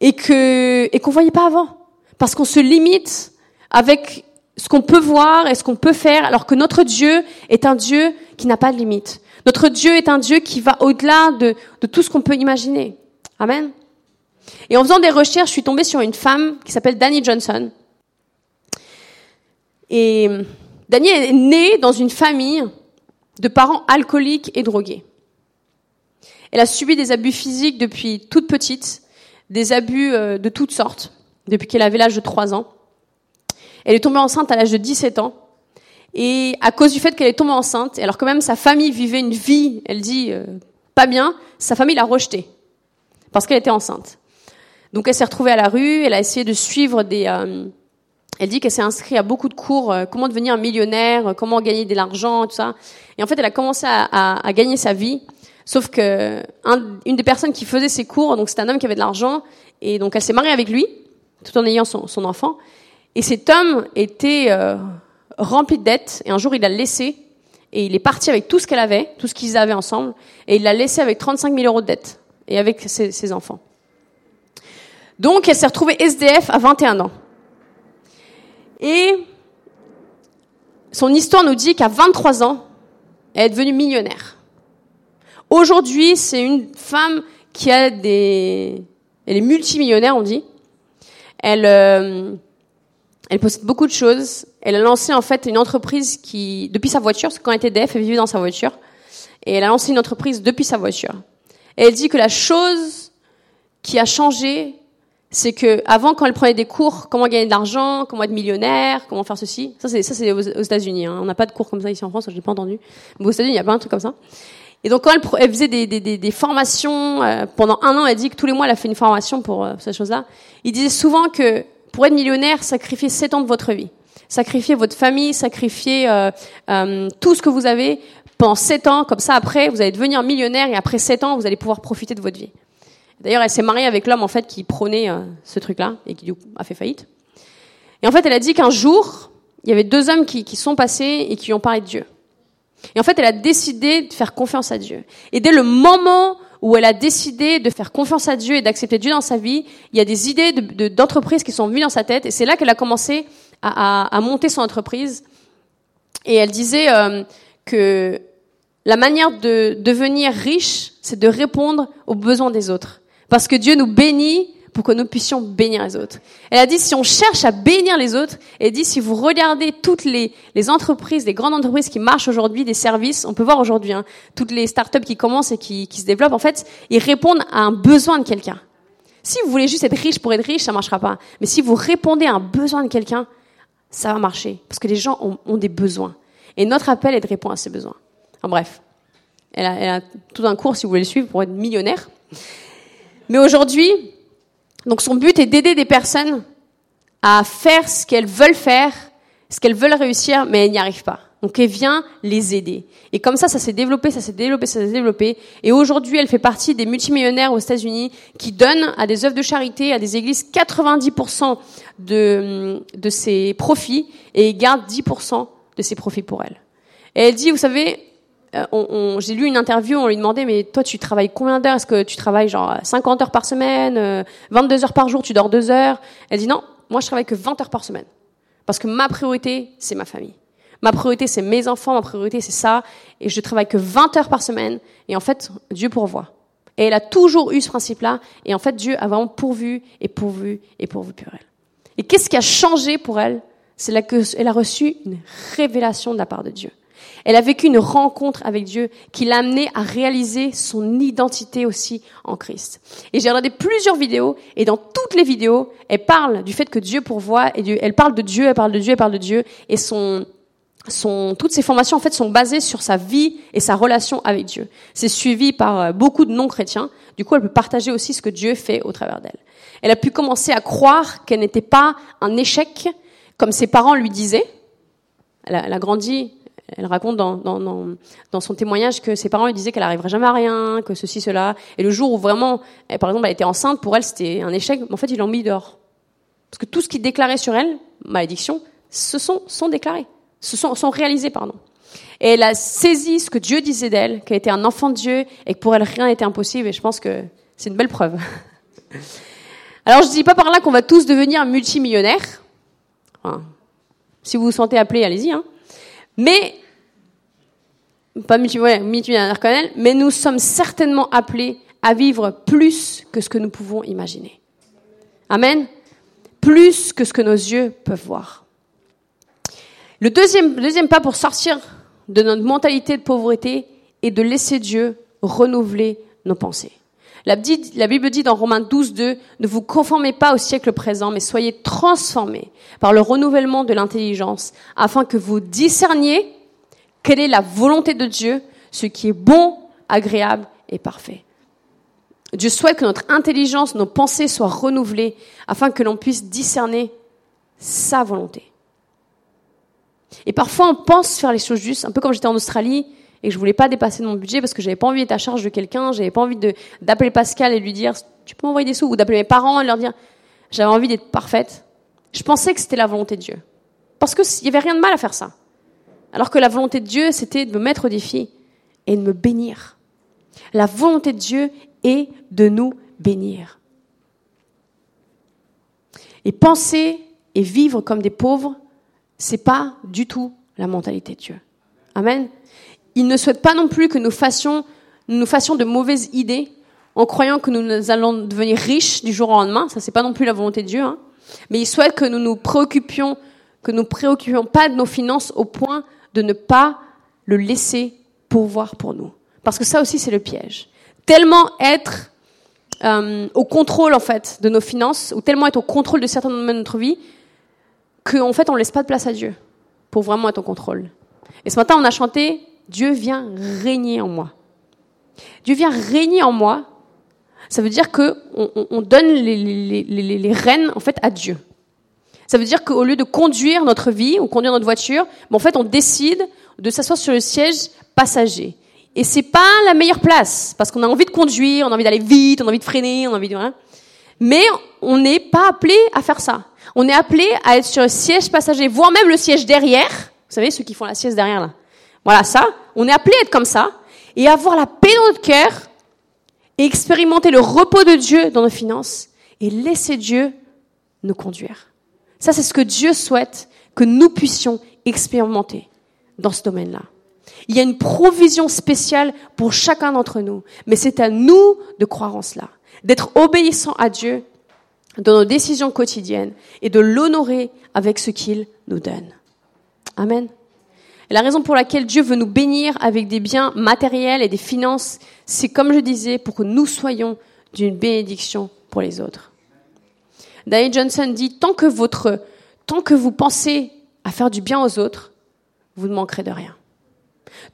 et que, et qu'on voyait pas avant. Parce qu'on se limite avec ce qu'on peut voir et ce qu'on peut faire, alors que notre Dieu est un Dieu qui n'a pas de limite. Notre Dieu est un Dieu qui va au-delà de, de tout ce qu'on peut imaginer. Amen. Et en faisant des recherches, je suis tombée sur une femme qui s'appelle Danny Johnson. Et Danny est née dans une famille de parents alcooliques et drogués. Elle a subi des abus physiques depuis toute petite, des abus euh, de toutes sortes, depuis qu'elle avait l'âge de 3 ans. Elle est tombée enceinte à l'âge de 17 ans. Et à cause du fait qu'elle est tombée enceinte, alors quand même sa famille vivait une vie, elle dit, euh, pas bien, sa famille l'a rejetée. Parce qu'elle était enceinte. Donc elle s'est retrouvée à la rue, elle a essayé de suivre des... Euh, elle dit qu'elle s'est inscrite à beaucoup de cours, euh, comment devenir millionnaire, comment gagner de l'argent, tout ça. Et en fait, elle a commencé à, gagner sa vie. Sauf que un, une des personnes qui faisait ses cours, donc c'était un homme qui avait de l'argent, et donc elle s'est mariée avec lui, tout en ayant son, enfant. Et cet homme était euh, rempli de dettes, et un jour il l'a laissé, et il est parti avec tout ce qu'elle avait, tout ce qu'ils avaient ensemble, et il l'a laissé avec 35 000 euros de dettes, et avec ses enfants. Donc elle s'est retrouvée SDF à 21 ans. Et son histoire nous dit qu'à 23 ans, elle est devenue millionnaire. Aujourd'hui, c'est une femme qui a des... Elle est multimillionnaire, on dit. Elle, euh, elle possède beaucoup de choses. Elle a lancé en fait une entreprise qui, depuis sa voiture, parce quand elle était DF, elle vivait dans sa voiture. Et elle a lancé une entreprise depuis sa voiture. Elle dit que la chose qui a changé, c'est que avant, quand elle prenait des cours, comment gagner de l'argent, comment être millionnaire, comment faire ceci, ça c'est ça c'est aux, aux États-Unis. Hein. On n'a pas de cours comme ça ici en France, je l'ai pas entendu. Mais aux États-Unis, il y a plein de trucs comme ça. Et donc quand elle, elle faisait des, des, des, des formations euh, pendant un an, elle dit que tous les mois elle a fait une formation pour euh, ces choses-là. Il disait souvent que pour être millionnaire, sacrifiez sept ans de votre vie, sacrifiez votre famille, sacrifiez euh, euh, tout ce que vous avez pendant sept ans. Comme ça, après, vous allez devenir millionnaire et après sept ans, vous allez pouvoir profiter de votre vie. D'ailleurs, elle s'est mariée avec l'homme en fait qui prônait euh, ce truc-là et qui a fait faillite. Et en fait, elle a dit qu'un jour, il y avait deux hommes qui, sont passés et qui ont parlé de Dieu. Et en fait, elle a décidé de faire confiance à Dieu. Et dès le moment où elle a décidé de faire confiance à Dieu et d'accepter Dieu dans sa vie, il y a des idées d'entreprises de, de, qui sont venues dans sa tête. Et c'est là qu'elle a commencé à, monter son entreprise. Et elle disait euh, que la manière de devenir riche, c'est de répondre aux besoins des autres. Parce que Dieu nous bénit pour que nous puissions bénir les autres. Elle a dit, si on cherche à bénir les autres, elle dit, si vous regardez toutes les, entreprises, les grandes entreprises qui marchent aujourd'hui, des services, on peut voir aujourd'hui, hein, toutes les startups qui commencent et qui, se développent, en fait, ils répondent à un besoin de quelqu'un. Si vous voulez juste être riche pour être riche, ça marchera pas. Mais si vous répondez à un besoin de quelqu'un, ça va marcher. Parce que les gens ont, des besoins. Et notre appel est de répondre à ces besoins. En bref. Elle a tout un cours, si vous voulez le suivre, pour être millionnaire. Mais aujourd'hui, donc son but est d'aider des personnes à faire ce qu'elles veulent faire, ce qu'elles veulent réussir, mais elles n'y arrivent pas. Donc elle vient les aider. Et comme ça, ça s'est développé, ça s'est développé, ça s'est développé. Et aujourd'hui, elle fait partie des multimillionnaires aux États-Unis qui donnent à des œuvres de charité, à des églises, 90% de, de ses profits et garde 10% de ses profits pour elle. Et elle dit, vous savez, on, on, j'ai lu une interview, on lui demandait, mais toi, tu travailles combien d'heures? Est-ce que tu travailles genre 50 heures par semaine, euh, 22 heures par jour, tu dors 2 heures? Elle dit non, moi, je travaille que 20 heures par semaine. Parce que ma priorité, c'est ma famille. Ma priorité, c'est mes enfants, ma priorité, c'est ça. Et je travaille que 20 heures par semaine. Et en fait, Dieu pourvoit. Et elle a toujours eu ce principe-là. Et en fait, Dieu a vraiment pourvu et pourvu et pourvu pour elle. Et qu'est-ce qui a changé pour elle? C'est qu'elle a reçu une révélation de la part de Dieu. Elle a vécu une rencontre avec Dieu qui l'a amenée à réaliser son identité aussi en Christ. Et j'ai regardé plusieurs vidéos et dans toutes les vidéos, elle parle du fait que Dieu pourvoit et elle parle de Dieu, elle parle de Dieu, elle parle de Dieu et toutes ces formations en fait sont basées sur sa vie et sa relation avec Dieu. C'est suivi par euh, beaucoup de non-chrétiens. Du coup, elle peut partager aussi ce que Dieu fait au travers d'elle. Elle a pu commencer à croire qu'elle n'était pas un échec comme ses parents lui disaient. Elle a grandi elle raconte dans, dans, dans, dans, son témoignage que ses parents lui disaient qu'elle arriverait jamais à rien, que ceci, cela. Et le jour où vraiment, elle, par exemple, elle était enceinte, pour elle, c'était un échec. En fait, ils l'ont mis dehors. Parce que tout ce qui déclarait sur elle, malédiction, se sont, sont déclarés, se sont, sont réalisés, pardon. Et elle a saisi ce que Dieu disait d'elle, qu'elle était un enfant de Dieu et que pour elle rien n'était impossible. Et je pense que c'est une belle preuve. Alors je dis pas par là qu'on va tous devenir multimillionnaires. Si vous vous sentez appelé, allez-y. Hein. Mais pas mais nous sommes certainement appelés à vivre plus que ce que nous pouvons imaginer. Amen. Plus que ce que nos yeux peuvent voir. Le deuxième pas pour sortir de notre mentalité de pauvreté est de laisser Dieu renouveler nos pensées. La, Bible dit dans Romains 12, 2, ne vous conformez pas au siècle présent, mais soyez transformés par le renouvellement de l'intelligence, afin que vous discerniez quelle est la volonté de Dieu, ce qui est bon, agréable et parfait. Dieu souhaite que notre intelligence, nos pensées soient renouvelées, afin que l'on puisse discerner sa volonté. Et parfois, on pense faire les choses justes, un peu comme j'étais en Australie et je voulais pas dépasser mon budget parce que j'avais pas envie d'être à charge de quelqu'un, j'avais pas envie d'appeler Pascal et lui dire tu peux m'envoyer des sous ou d'appeler mes parents et leur dire j'avais envie d'être parfaite. Je pensais que c'était la volonté de Dieu. Parce que il y avait rien de mal à faire ça. Alors que la volonté de Dieu, c'était de me mettre au défi et de me bénir. La volonté de Dieu est de nous bénir. Et penser et vivre comme des pauvres, c'est pas du tout la mentalité de Dieu. Amen. Il ne souhaite pas non plus que nous fassions, nous fassions de mauvaises idées en croyant que nous allons devenir riches du jour au lendemain. Ça, c'est pas non plus la volonté de Dieu. Hein. Mais il souhaite que nous nous préoccupions, que nous préoccupions pas de nos finances au point de ne pas le laisser pourvoir pour nous. Parce que ça aussi, c'est le piège. Tellement être euh, au contrôle en fait de nos finances, ou tellement être au contrôle de certains domaines de notre vie, qu'en fait, on laisse pas de place à Dieu pour vraiment être au contrôle. Et ce matin, on a chanté Dieu vient régner en moi. Dieu vient régner en moi. Ça veut dire que on, donne les, les, les, les, rênes en fait à Dieu. Ça veut dire qu'au lieu de conduire notre vie ou conduire notre voiture, en fait, on décide de s'asseoir sur le siège passager. Et c'est pas la meilleure place parce qu'on a envie de conduire, on a envie d'aller vite, on a envie de freiner, on a envie de Mais on n'est pas appelé à faire ça. On est appelé à être sur le siège passager, voire même le siège derrière. Vous savez, ceux qui font la sieste derrière là. Voilà ça. On est appelé à être comme ça et avoir la paix dans notre cœur et expérimenter le repos de Dieu dans nos finances et laisser Dieu nous conduire. Ça, c'est ce que Dieu souhaite que nous puissions expérimenter dans ce domaine-là. Il y a une provision spéciale pour chacun d'entre nous, mais c'est à nous de croire en cela, d'être obéissant à Dieu dans nos décisions quotidiennes et de l'honorer avec ce qu'il nous donne. Amen. La raison pour laquelle Dieu veut nous bénir avec des biens matériels et des finances, c'est comme je disais, pour que nous soyons d'une bénédiction pour les autres. Daniel Johnson dit, tant que tant que vous pensez à faire du bien aux autres, vous ne manquerez de rien.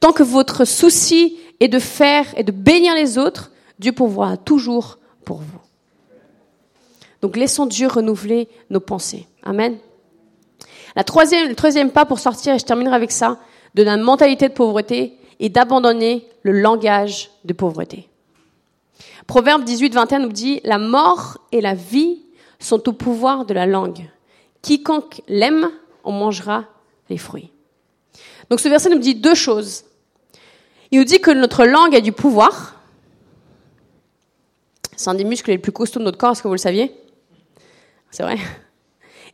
Tant que votre souci est de faire et de bénir les autres, Dieu pourvoira toujours pour vous. Donc laissons Dieu renouveler nos pensées. Amen. La troisième, le troisième pas pour sortir, et je terminerai avec ça, de la mentalité de pauvreté est d'abandonner le langage de pauvreté. Proverbe 18, 21 nous dit, la mort et la vie sont au pouvoir de la langue. Quiconque l'aime en mangera les fruits. Donc ce verset nous dit deux choses. Il nous dit que notre langue a du pouvoir. C'est un des muscles les plus costauds de notre corps, est-ce que vous le saviez? C'est vrai?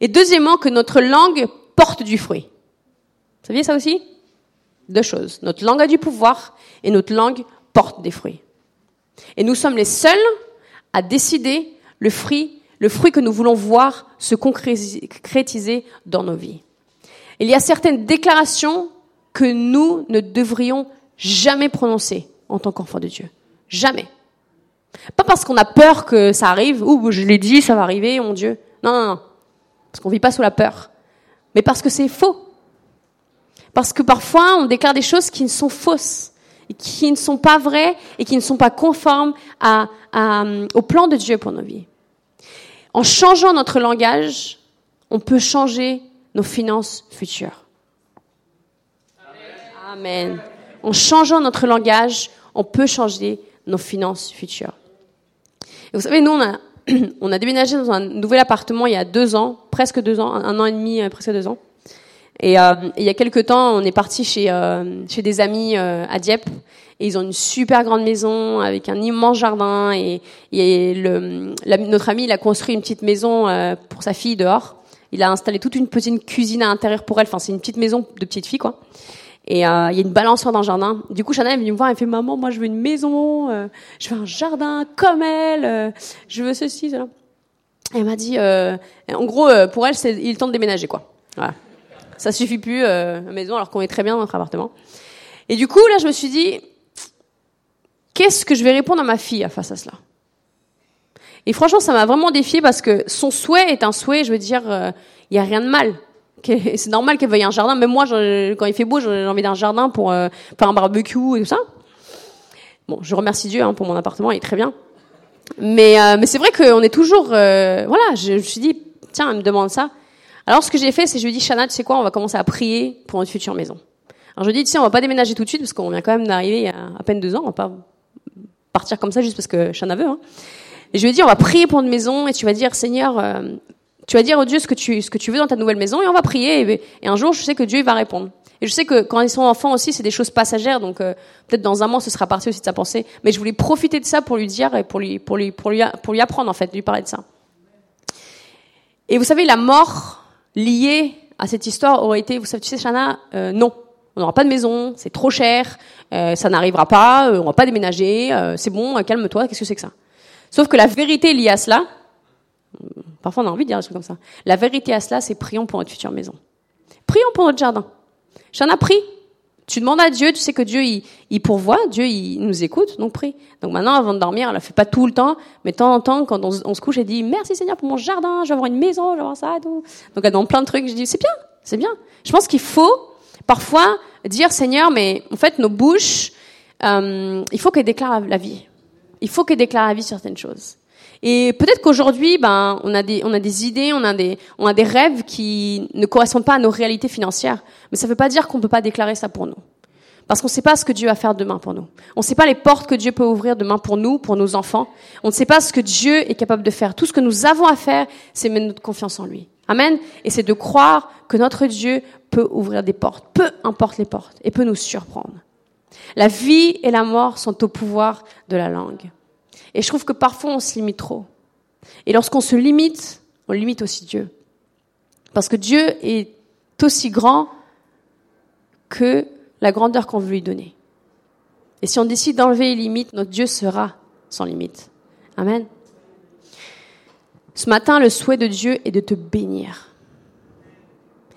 Et deuxièmement, que notre langue porte du fruit. Vous saviez ça aussi? Deux choses. Notre langue a du pouvoir et notre langue porte des fruits. Et nous sommes les seuls à décider le fruit, le fruit que nous voulons voir se concrétiser dans nos vies. Il y a certaines déclarations que nous ne devrions jamais prononcer en tant qu'enfants de Dieu. Jamais. Pas parce qu'on a peur que ça arrive, ou je l'ai dit, ça va arriver, mon Dieu. Non, non, non parce qu'on vit pas sous la peur, mais parce que c'est faux. Parce que parfois, on déclare des choses qui ne sont fausses, et qui ne sont pas vraies et qui ne sont pas conformes au plan de Dieu pour nos vies. En changeant notre langage, on peut changer nos finances futures. Amen. En changeant notre langage, on peut changer nos finances futures. Et vous savez, nous, on a déménagé dans un nouvel appartement il y a deux ans, presque deux ans, un an et demi, euh, presque deux ans. Et, euh, il y a quelques temps, on est parti chez, euh, chez des amis euh, à Dieppe. Et ils ont une super grande maison avec un immense jardin. Et, et le, notre ami, il a construit une petite maison euh, pour sa fille dehors. Il a installé toute une petite cuisine à l'intérieur pour elle. Enfin, c'est une petite maison de petite fille, quoi. Et euh, il y a une balançoire dans le jardin. Du coup, Chanel est venue me voir. Elle fait maman, moi, je veux une maison. Je veux un jardin comme elle. je veux ceci, cela. Elle m'a dit, euh, en gros, euh, pour elle, c'est il est de déménager, quoi. Voilà. Ça suffit plus euh, maison, alors qu'on est très bien dans notre appartement. Et du coup, là, je me suis dit, qu'est-ce que je vais répondre à ma fille face à cela? Et franchement, ça m'a vraiment défié parce que son souhait est un souhait. Je veux dire, il y a rien de mal. C'est normal qu'elle veuille un jardin. Même moi, quand il fait beau, j'ai envie d'un jardin pour euh, faire un barbecue et tout ça. Bon, je remercie Dieu hein, pour mon appartement, il est très bien. Mais, euh, mais c'est vrai qu'on est toujours... euh, voilà, je, me suis dit, tiens, elle me demande ça. Alors ce que j'ai fait, c'est je lui ai dit, Shana, tu sais quoi, on va commencer à prier pour notre future maison. Alors je lui ai dit, tu sais, on va pas déménager tout de suite parce qu'on vient quand même d'arriver il y a à peine deux ans, on va pas partir comme ça juste parce que Shana veut. Hein. Et je lui ai dit, on va prier pour une maison et tu vas dire, Seigneur, euh, tu vas dire au Dieu ce que tu ce que tu veux dans ta nouvelle maison et on va prier et, et un jour je sais que Dieu il va répondre. Et je sais que quand ils sont enfants aussi, c'est des choses passagères, donc euh, peut-être dans un mois ce sera parti aussi de sa pensée. Mais je voulais profiter de ça pour lui dire et pour lui pour lui pour lui pour lui apprendre en fait, lui parler de ça. Et vous savez, la mort liée à cette histoire aurait été, vous savez, tu sais, Shana, euh, non, on n'aura pas de maison, c'est trop cher, euh, ça n'arrivera pas, euh, on va pas déménager, euh, c'est bon, euh, calme-toi, qu'est-ce que c'est que ça? Sauf que la vérité liée à cela, parfois on a envie de dire des trucs comme ça, la vérité à cela, c'est prions pour notre future maison. Prions pour notre jardin. J'en ai pris. Tu demandes à Dieu, tu sais que Dieu, il, pourvoit, Dieu, il nous écoute, donc prie. Donc maintenant, avant de dormir, elle le fait pas tout le temps, mais de temps en temps, quand on, se- on couche, elle dit, merci Seigneur pour mon jardin, je vais avoir une maison, je vais avoir ça tout. Donc elle demande plein de trucs, je dis, c'est bien, c'est bien. Je pense qu'il faut, parfois, dire, Seigneur, mais en fait, nos bouches, euh, il faut qu'elles déclarent la, la vie. Il faut qu'elles déclarent la vie certaines choses. Et peut-être qu'aujourd'hui, ben, on a des, on a des idées, on a des, on a des rêves qui ne correspondent pas à nos réalités financières. Mais ça ne veut pas dire qu'on ne peut pas déclarer ça pour nous. Parce qu'on ne sait pas ce que Dieu va faire demain pour nous. On ne sait pas les portes que Dieu peut ouvrir demain pour nous, pour nos enfants. On ne sait pas ce que Dieu est capable de faire. Tout ce que nous avons à faire, c'est mettre notre confiance en lui. Amen. Et c'est de croire que notre Dieu peut ouvrir des portes, peu importe les portes, et peut nous surprendre. La vie et la mort sont au pouvoir de la langue. Et je trouve que parfois on se limite trop. Et lorsqu'on se limite, on limite aussi Dieu. Parce que Dieu est aussi grand que la grandeur qu'on veut lui donner. Et si on décide d'enlever les limites, notre Dieu sera sans limite. Amen. Ce matin, le souhait de Dieu est de te bénir.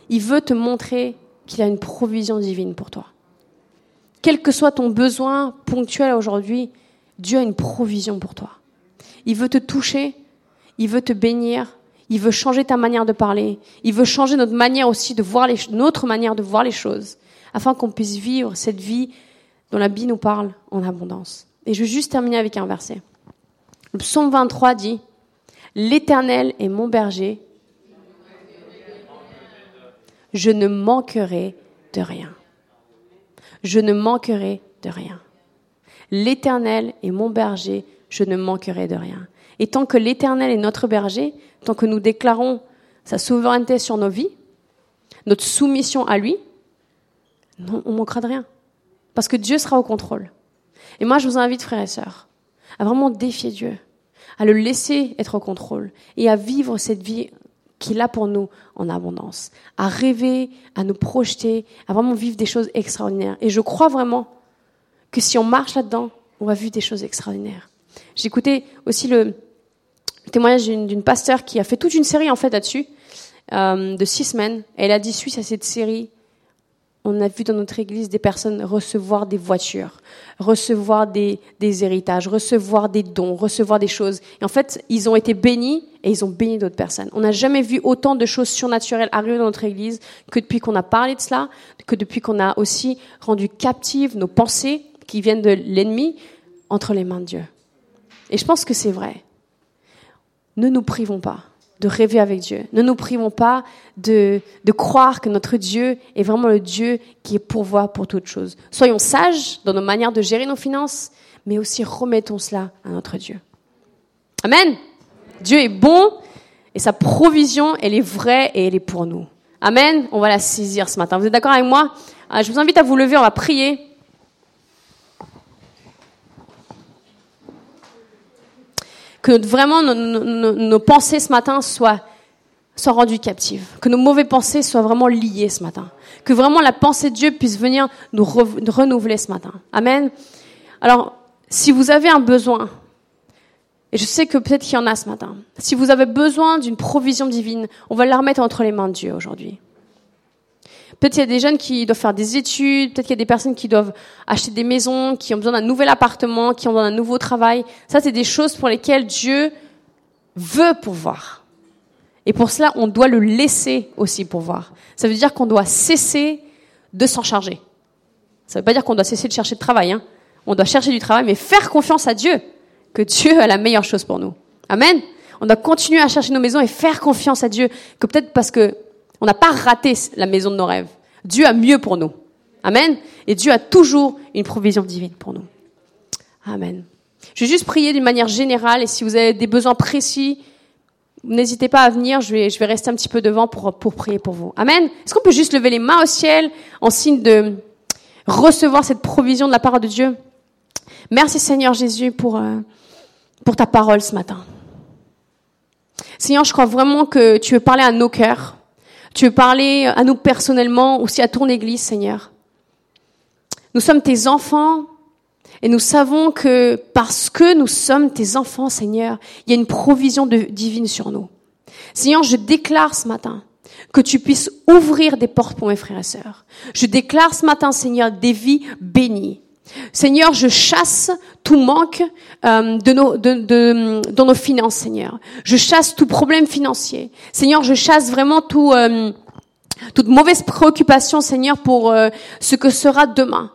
Il veut te montrer qu'il a une provision divine pour toi. Quel que soit ton besoin ponctuel aujourd'hui, Dieu a une provision pour toi. Il veut te toucher, il veut te bénir, il veut changer ta manière de parler, il veut changer notre manière aussi de voir les, notre manière de voir les choses, afin qu'on puisse vivre cette vie dont la Bible nous parle en abondance. Et je veux juste terminer avec un verset. Le psaume 23 dit, L'Éternel est mon berger, je ne manquerai de rien. Je ne manquerai de rien. L'Éternel est mon berger, je ne manquerai de rien. Et tant que l'Éternel est notre berger, tant que nous déclarons sa souveraineté sur nos vies, notre soumission à lui, non, on manquera de rien. Parce que Dieu sera au contrôle. Et moi, je vous invite, frères et sœurs, à vraiment défier Dieu, à le laisser être au contrôle et à vivre cette vie qu'il a pour nous en abondance, à rêver, à nous projeter, à vraiment vivre des choses extraordinaires. Et je crois vraiment que si on marche là-dedans, on va vivre des choses extraordinaires. Écouté aussi le témoignage d'une pasteur qui a fait toute une série en fait là-dessus, euh, de six semaines. Elle a dit, suite à cette série, on a vu dans notre église des personnes recevoir des voitures, recevoir des, des héritages, recevoir des dons, recevoir des choses. Et en fait, ils ont été bénis et ils ont béni d'autres personnes. On n'a jamais vu autant de choses surnaturelles arriver dans notre église que depuis qu'on a parlé de cela, que depuis qu'on a aussi rendu captives nos pensées qui viennent de l'ennemi entre les mains de Dieu. Et je pense que c'est vrai. Ne nous privons pas de rêver avec Dieu. Ne nous privons pas de, croire que notre Dieu est vraiment le Dieu qui est pourvoit pour toutes choses. Soyons sages dans nos manières de gérer nos finances, mais aussi remettons cela à notre Dieu. Amen. Dieu est bon et sa provision, elle est vraie et elle est pour nous. Amen. On va la saisir ce matin. Vous êtes d'accord avec moi? Ah, Je vous invite à vous lever, on va prier. Que vraiment nos, pensées ce matin soient, rendues captives. Que nos mauvaises pensées soient vraiment liées ce matin. Que vraiment la pensée de Dieu puisse venir nous renouveler ce matin. Amen. Alors, si vous avez un besoin, et je sais que peut-être qu'il y en a ce matin. Si vous avez besoin d'une provision divine, on va la remettre entre les mains de Dieu aujourd'hui. Peut-être qu'il y a des jeunes qui doivent faire des études, peut-être qu'il y a des personnes qui doivent acheter des maisons, qui ont besoin d'un nouvel appartement, qui ont besoin d'un nouveau travail. Ça, c'est des choses pour lesquelles Dieu veut pouvoir. Et pour cela, on doit le laisser aussi pouvoir. Ça veut dire qu'on doit cesser de s'en charger. Ça ne veut pas dire qu'on doit cesser de chercher de travail. Hein. On doit chercher du travail, mais faire confiance à Dieu que Dieu a la meilleure chose pour nous. Amen. On doit continuer à chercher nos maisons et faire confiance à Dieu, que peut-être parce que on n'a pas raté la maison de nos rêves. Dieu a mieux pour nous. Amen. Et Dieu a toujours une provision divine pour nous. Amen. Je vais juste prier d'une manière générale et si vous avez des besoins précis, n'hésitez pas à venir. Je vais, je vais rester un petit peu devant pour, pour prier pour vous. Amen. Est-ce qu'on peut juste lever les mains au ciel en signe de recevoir cette provision de la part de Dieu? Merci Seigneur Jésus pour, euh, pour ta parole ce matin. Seigneur, je crois vraiment que tu veux parler à nos cœurs. Tu veux parler à nous personnellement, aussi à ton Église, Seigneur. Nous sommes tes enfants et nous savons que parce que nous sommes tes enfants, Seigneur, il y a une provision divine sur nous. Seigneur, je déclare ce matin que tu puisses ouvrir des portes pour mes frères et sœurs. Je déclare ce matin, Seigneur, des vies bénies. Seigneur, je chasse tout manque euh, de nos, de, dans nos finances, Seigneur. Je chasse tout problème financier. Seigneur, je chasse vraiment tout, euh, toute mauvaise préoccupation, Seigneur, pour euh, ce que sera demain.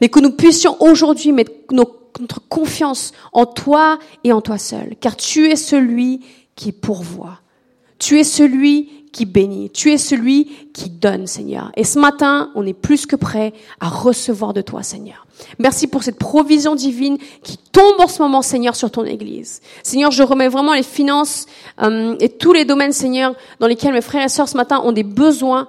Mais que nous puissions aujourd'hui mettre notre confiance en toi et en toi seul, car tu es celui qui pourvoit. Tu es celui qui bénit. Tu es celui qui donne, Seigneur. Et ce matin, on est plus que prêt à recevoir de toi, Seigneur. Merci pour cette provision divine qui tombe en ce moment, Seigneur, sur ton Église. Seigneur, je remets vraiment les finances euh, et tous les domaines, Seigneur, dans lesquels mes frères et sœurs ce matin ont des besoins,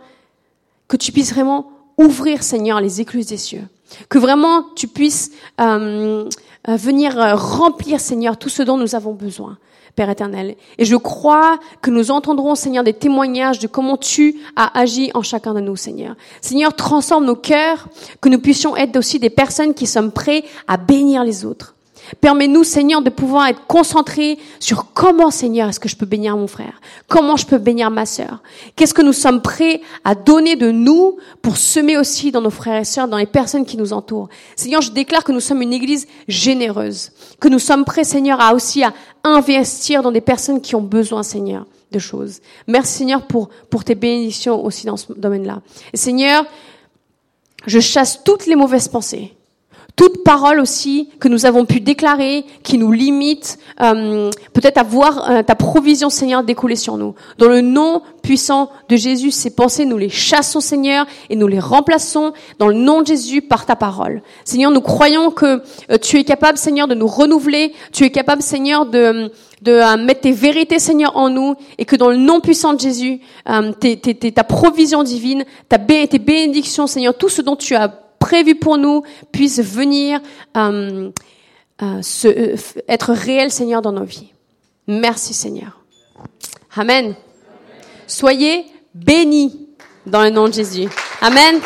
que tu puisses vraiment ouvrir, Seigneur, les écluses des cieux. Que vraiment tu puisses euh, venir remplir, Seigneur, tout ce dont nous avons besoin. Père éternel. Et je crois que nous entendrons, Seigneur, des témoignages de comment tu as agi en chacun de nous, Seigneur. Seigneur, transforme nos cœurs, que nous puissions être aussi des personnes qui sommes prêts à bénir les autres. Permets-nous, Seigneur, de pouvoir être concentrés sur comment, Seigneur, est-ce que je peux bénir mon frère? Comment je peux bénir ma sœur? Qu'est-ce que nous sommes prêts à donner de nous pour semer aussi dans nos frères et sœurs, dans les personnes qui nous entourent? Seigneur, je déclare que nous sommes une église généreuse, que nous sommes prêts, Seigneur, à aussi à investir dans des personnes qui ont besoin, Seigneur, de choses. Merci, Seigneur, pour, pour tes bénédictions aussi dans ce domaine-là. Seigneur, je chasse toutes les mauvaises pensées toute parole aussi que nous avons pu déclarer, qui nous limite, euh, peut-être à voir euh, ta provision, Seigneur, découler sur nous. Dans le nom puissant de Jésus, ces pensées, nous les chassons, Seigneur, et nous les remplaçons dans le nom de Jésus par ta parole. Seigneur, nous croyons que euh, tu es capable, Seigneur, de nous renouveler. Tu es capable, Seigneur, de mettre tes vérités, Seigneur, en nous, et que dans le nom puissant de Jésus, ta provision divine, tes bénédictions, Seigneur, tout ce dont tu as prévu pour nous puisse venir euh, euh, euh, être réel, Seigneur, dans nos vies. Merci, Seigneur. Amen. Soyez bénis dans le nom de Jésus. Amen.